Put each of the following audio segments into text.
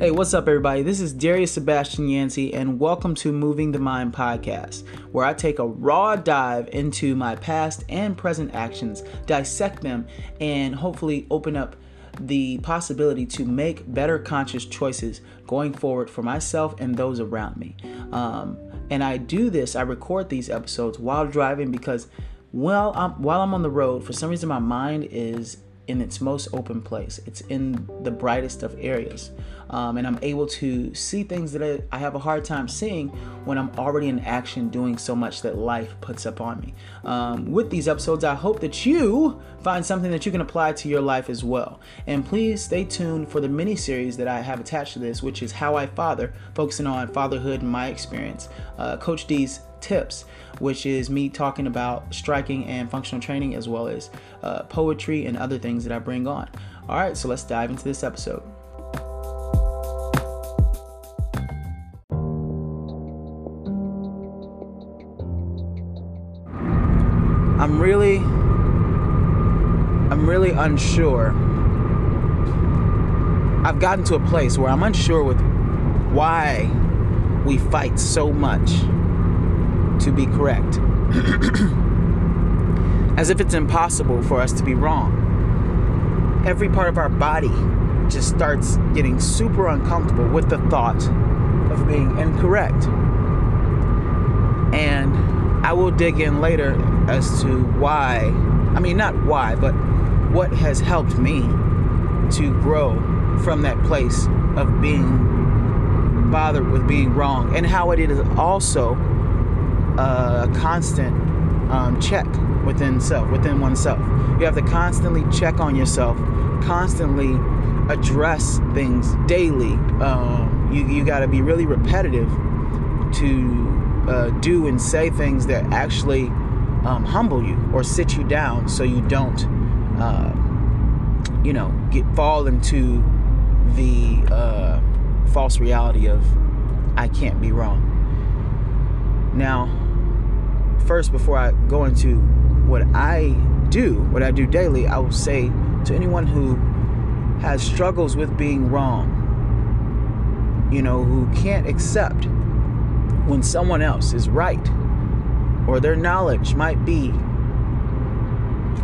Hey, what's up, everybody? This is Darius Sebastian Yancey, and welcome to Moving the Mind podcast, where I take a raw dive into my past and present actions, dissect them, and hopefully open up the possibility to make better conscious choices going forward for myself and those around me. Um, and I do this, I record these episodes while driving because well, I'm, while I'm on the road, for some reason my mind is in its most open place. It's in the brightest of areas. Um, and I'm able to see things that I, I, have a hard time seeing when I'm already in action doing so much that life puts up on me. Um, with these episodes, I hope that you find something that you can apply to your life as well. And please stay tuned for the mini series that I have attached to this, which is How I Father, focusing on fatherhood and my experience. Uh, Coach D's tips, which is me talking about striking and functional training as well as uh, poetry and other things that I bring on. All right, so let's dive into this episode. I'm really I'm really unsure. I've gotten to a place where I'm unsure with why we fight so much to be correct. As if it's impossible for us to be wrong. Every part of our body just starts getting super uncomfortable with the thought of being incorrect. And I will dig in later as to why, I mean, not why, but what has helped me to grow from that place of being bothered with being wrong and how it is also a constant um, check within self, within oneself. You have to constantly check on yourself, constantly address things daily. Um, you you got to be really repetitive to uh, do and say things that actually um, humble you or sit you down, so you don't, uh, you know, get fall into the uh, false reality of I can't be wrong. Now, first, before I go into what I do, what I do daily, I will say to anyone who has struggles with being wrong, you know, who can't accept when someone else is right or their knowledge might be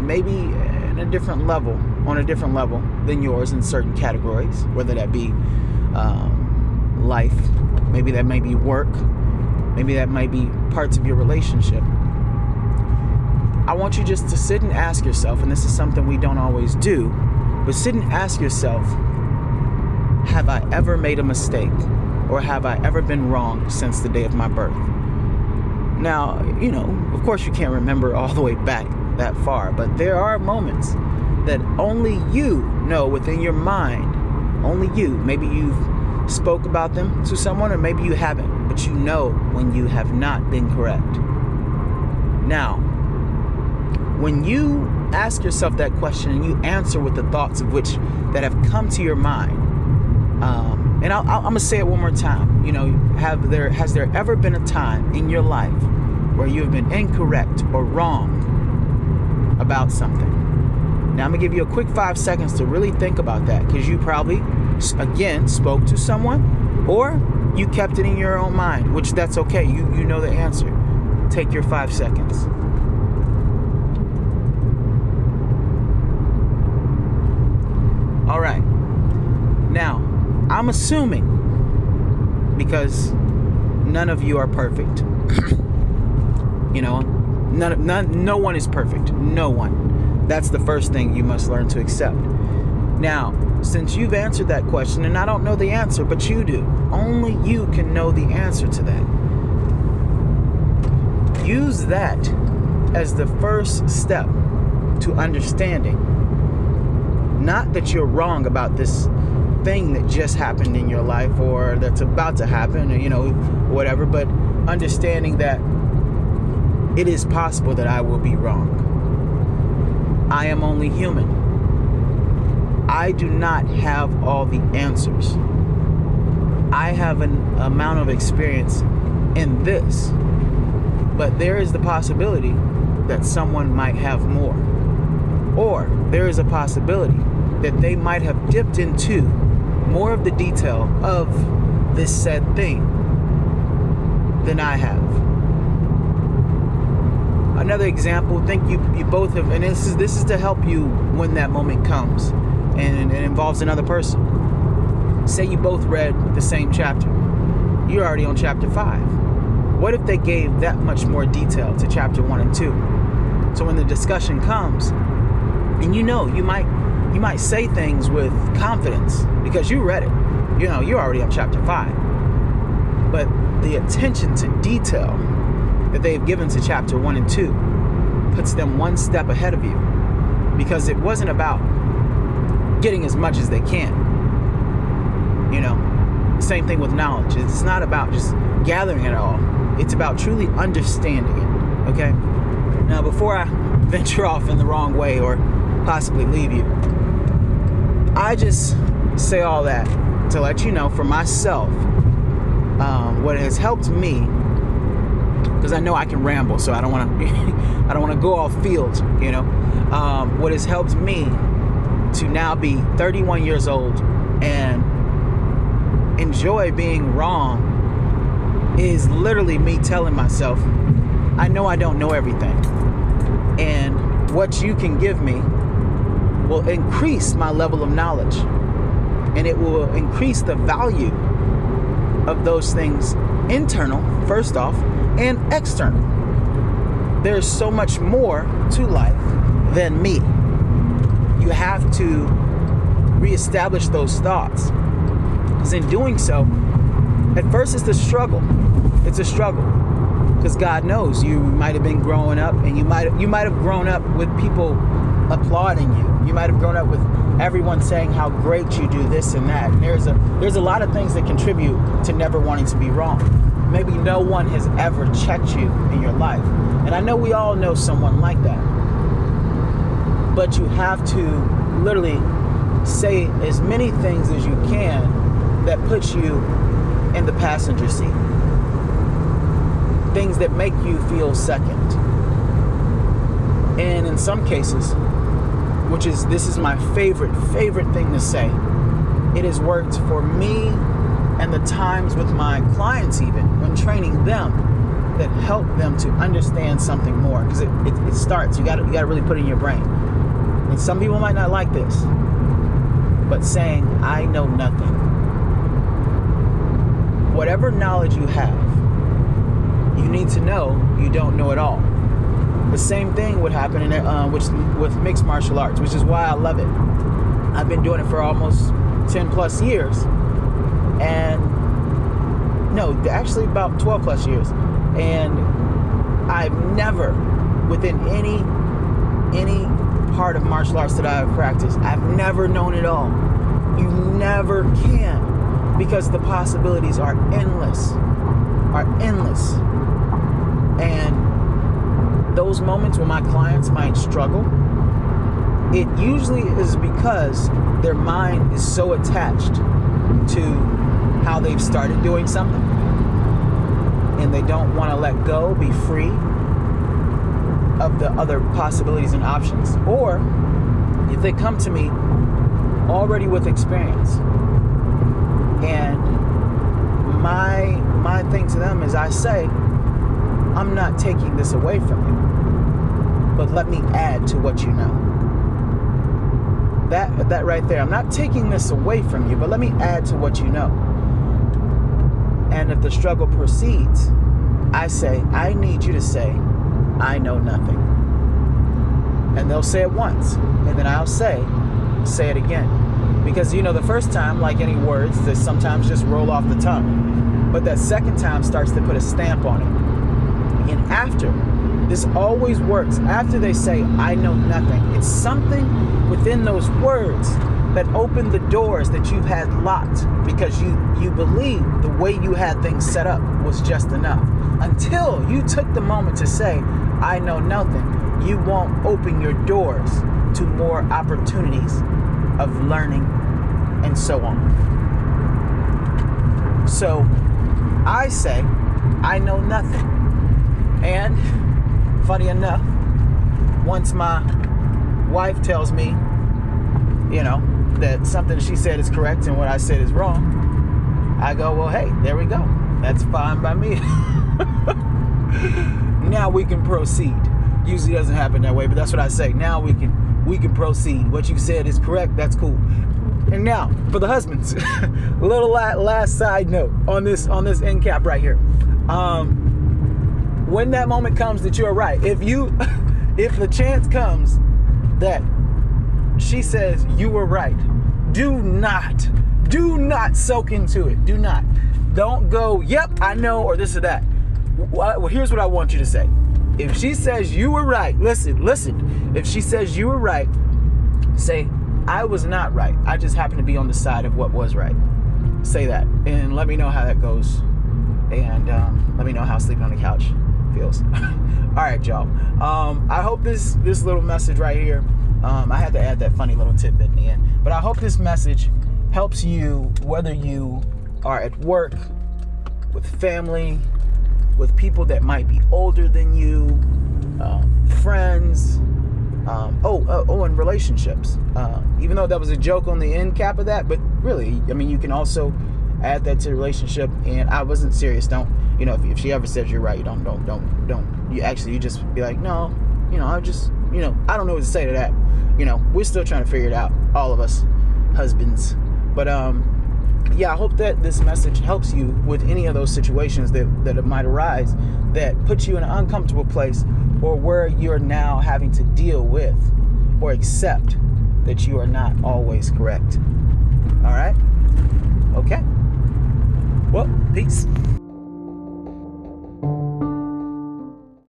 maybe in a different level, on a different level than yours in certain categories, whether that be um, life, maybe that may be work, maybe that might be parts of your relationship. I want you just to sit and ask yourself, and this is something we don't always do, but sit and ask yourself Have I ever made a mistake? Or have I ever been wrong since the day of my birth? Now, you know, of course, you can't remember all the way back that far, but there are moments that only you know within your mind, only you, maybe you've spoke about them to someone or maybe you haven't, but you know when you have not been correct. Now, when you ask yourself that question and you answer with the thoughts of which that have come to your mind, um, and i am gonna say it one more time. You know, have there has there ever been a time in your life where you have been incorrect or wrong about something? Now I'm gonna give you a quick five seconds to really think about that because you probably, again, spoke to someone or you kept it in your own mind, which that's okay. You you know the answer. Take your five seconds. All right. Now, I'm assuming because none of you are perfect. you know, none, none, no one is perfect. No one. That's the first thing you must learn to accept. Now, since you've answered that question, and I don't know the answer, but you do, only you can know the answer to that. Use that as the first step to understanding not that you're wrong about this thing that just happened in your life or that's about to happen or, you know, whatever, but understanding that it is possible that I will be wrong. I am only human. I do not have all the answers. I have an amount of experience in this, but there is the possibility that someone might have more. Or there is a possibility that they might have dipped into more of the detail of this said thing than I have. Another example, think you you both have, and this is this is to help you when that moment comes, and it involves another person. Say you both read the same chapter. You're already on chapter five. What if they gave that much more detail to chapter one and two? So when the discussion comes, and you know you might you might say things with confidence because you read it. You know, you're already on chapter five. But the attention to detail that they've given to chapter one and two puts them one step ahead of you because it wasn't about getting as much as they can. You know, same thing with knowledge. It's not about just gathering it all, it's about truly understanding it. Okay? Now, before I venture off in the wrong way or possibly leave you, I just say all that to let you know for myself um, what has helped me because I know I can ramble, so I don't want to I don't want to go off field, you know. Um, what has helped me to now be 31 years old and enjoy being wrong is literally me telling myself, I know I don't know everything, and what you can give me will increase my level of knowledge, and it will increase the value of those things internal, first off, and external. There's so much more to life than me. You have to reestablish those thoughts. Because in doing so, at first it's a struggle. It's a struggle. Because God knows you might have been growing up and you might you might have grown up with people applauding you. You might have grown up with everyone saying how great you do this and that. And there's a there's a lot of things that contribute to never wanting to be wrong. Maybe no one has ever checked you in your life. And I know we all know someone like that. But you have to literally say as many things as you can that puts you in the passenger seat. Things that make you feel second. And in some cases, which is this is my favorite, favorite thing to say, it has worked for me and the times with my clients even when training them that help them to understand something more because it, it, it, starts you got you got to really put it in your brain and some people might not like this but saying i know nothing. Whatever knowledge you have you need to know you don't know it all. The same thing would happen in uh, which with mixed martial arts which is why i love it. I've been doing it for almost 10 plus years. And no, actually about 12 plus years. And I've never, within any any part of martial arts that I've practiced, I've never known it all. You never can because the possibilities are endless, are endless. And those moments when my clients might struggle, it usually is because their mind is so attached to how they've started doing something and they don't want to let go, be free of the other possibilities and options. Or if they come to me already with experience and my my thing to them is I say I'm not taking this away from you but let me add to what you know that that right there I'm not taking this away from you but let me add to what you know and if the struggle proceeds, I say, I need you to say, I know nothing. And they'll say it once. And then I'll say, say it again. Because, you know, the first time, like any words, they sometimes just roll off the tongue. But that second time starts to put a stamp on it. And after, this always works. After they say, I know nothing, it's something within those words that opened the doors that you've had locked because you you believe the way you had things set up was just enough until you took the moment to say i know nothing you won't open your doors to more opportunities of learning and so on so i say i know nothing and funny enough once my wife tells me you know that something she said is correct and what I said is wrong, I go, well, hey, there we go. That's fine by me. now we can proceed. Usually doesn't happen that way, but that's what I say. Now we can we can proceed. What you said is correct. That's cool. And now for the husbands, little last side note on this on this end cap right here. Um, when that moment comes that you're right, if you if the chance comes that she says you were right, do not do not soak into it. Do not. Don't go, yep, I know, or this or that. Well, here's what I want you to say. If she says you were right, listen, listen. If she says you were right, say, I was not right. I just happened to be on the side of what was right. Say that and let me know how that goes. And um, let me know how sleeping on the couch feels. All right, y'all. Um, I hope this this little message right here. Um, I had to add that funny little tidbit in the end, but I hope this message helps you whether you are at work, with family, with people that might be older than you, um, friends, um, oh, uh, oh, and relationships. Uh, even though that was a joke on the end cap of that, but really, I mean, you can also add that to the relationship. And I wasn't serious. Don't, you know, if, if she ever says you're right, you don't, don't, don't, don't. You actually, you just be like, no, you know, I just, you know, I don't know what to say to that. You know, we're still trying to figure it out, all of us, husbands. But um, yeah, I hope that this message helps you with any of those situations that, that might arise that put you in an uncomfortable place or where you're now having to deal with or accept that you are not always correct. All right? Okay. Well, peace.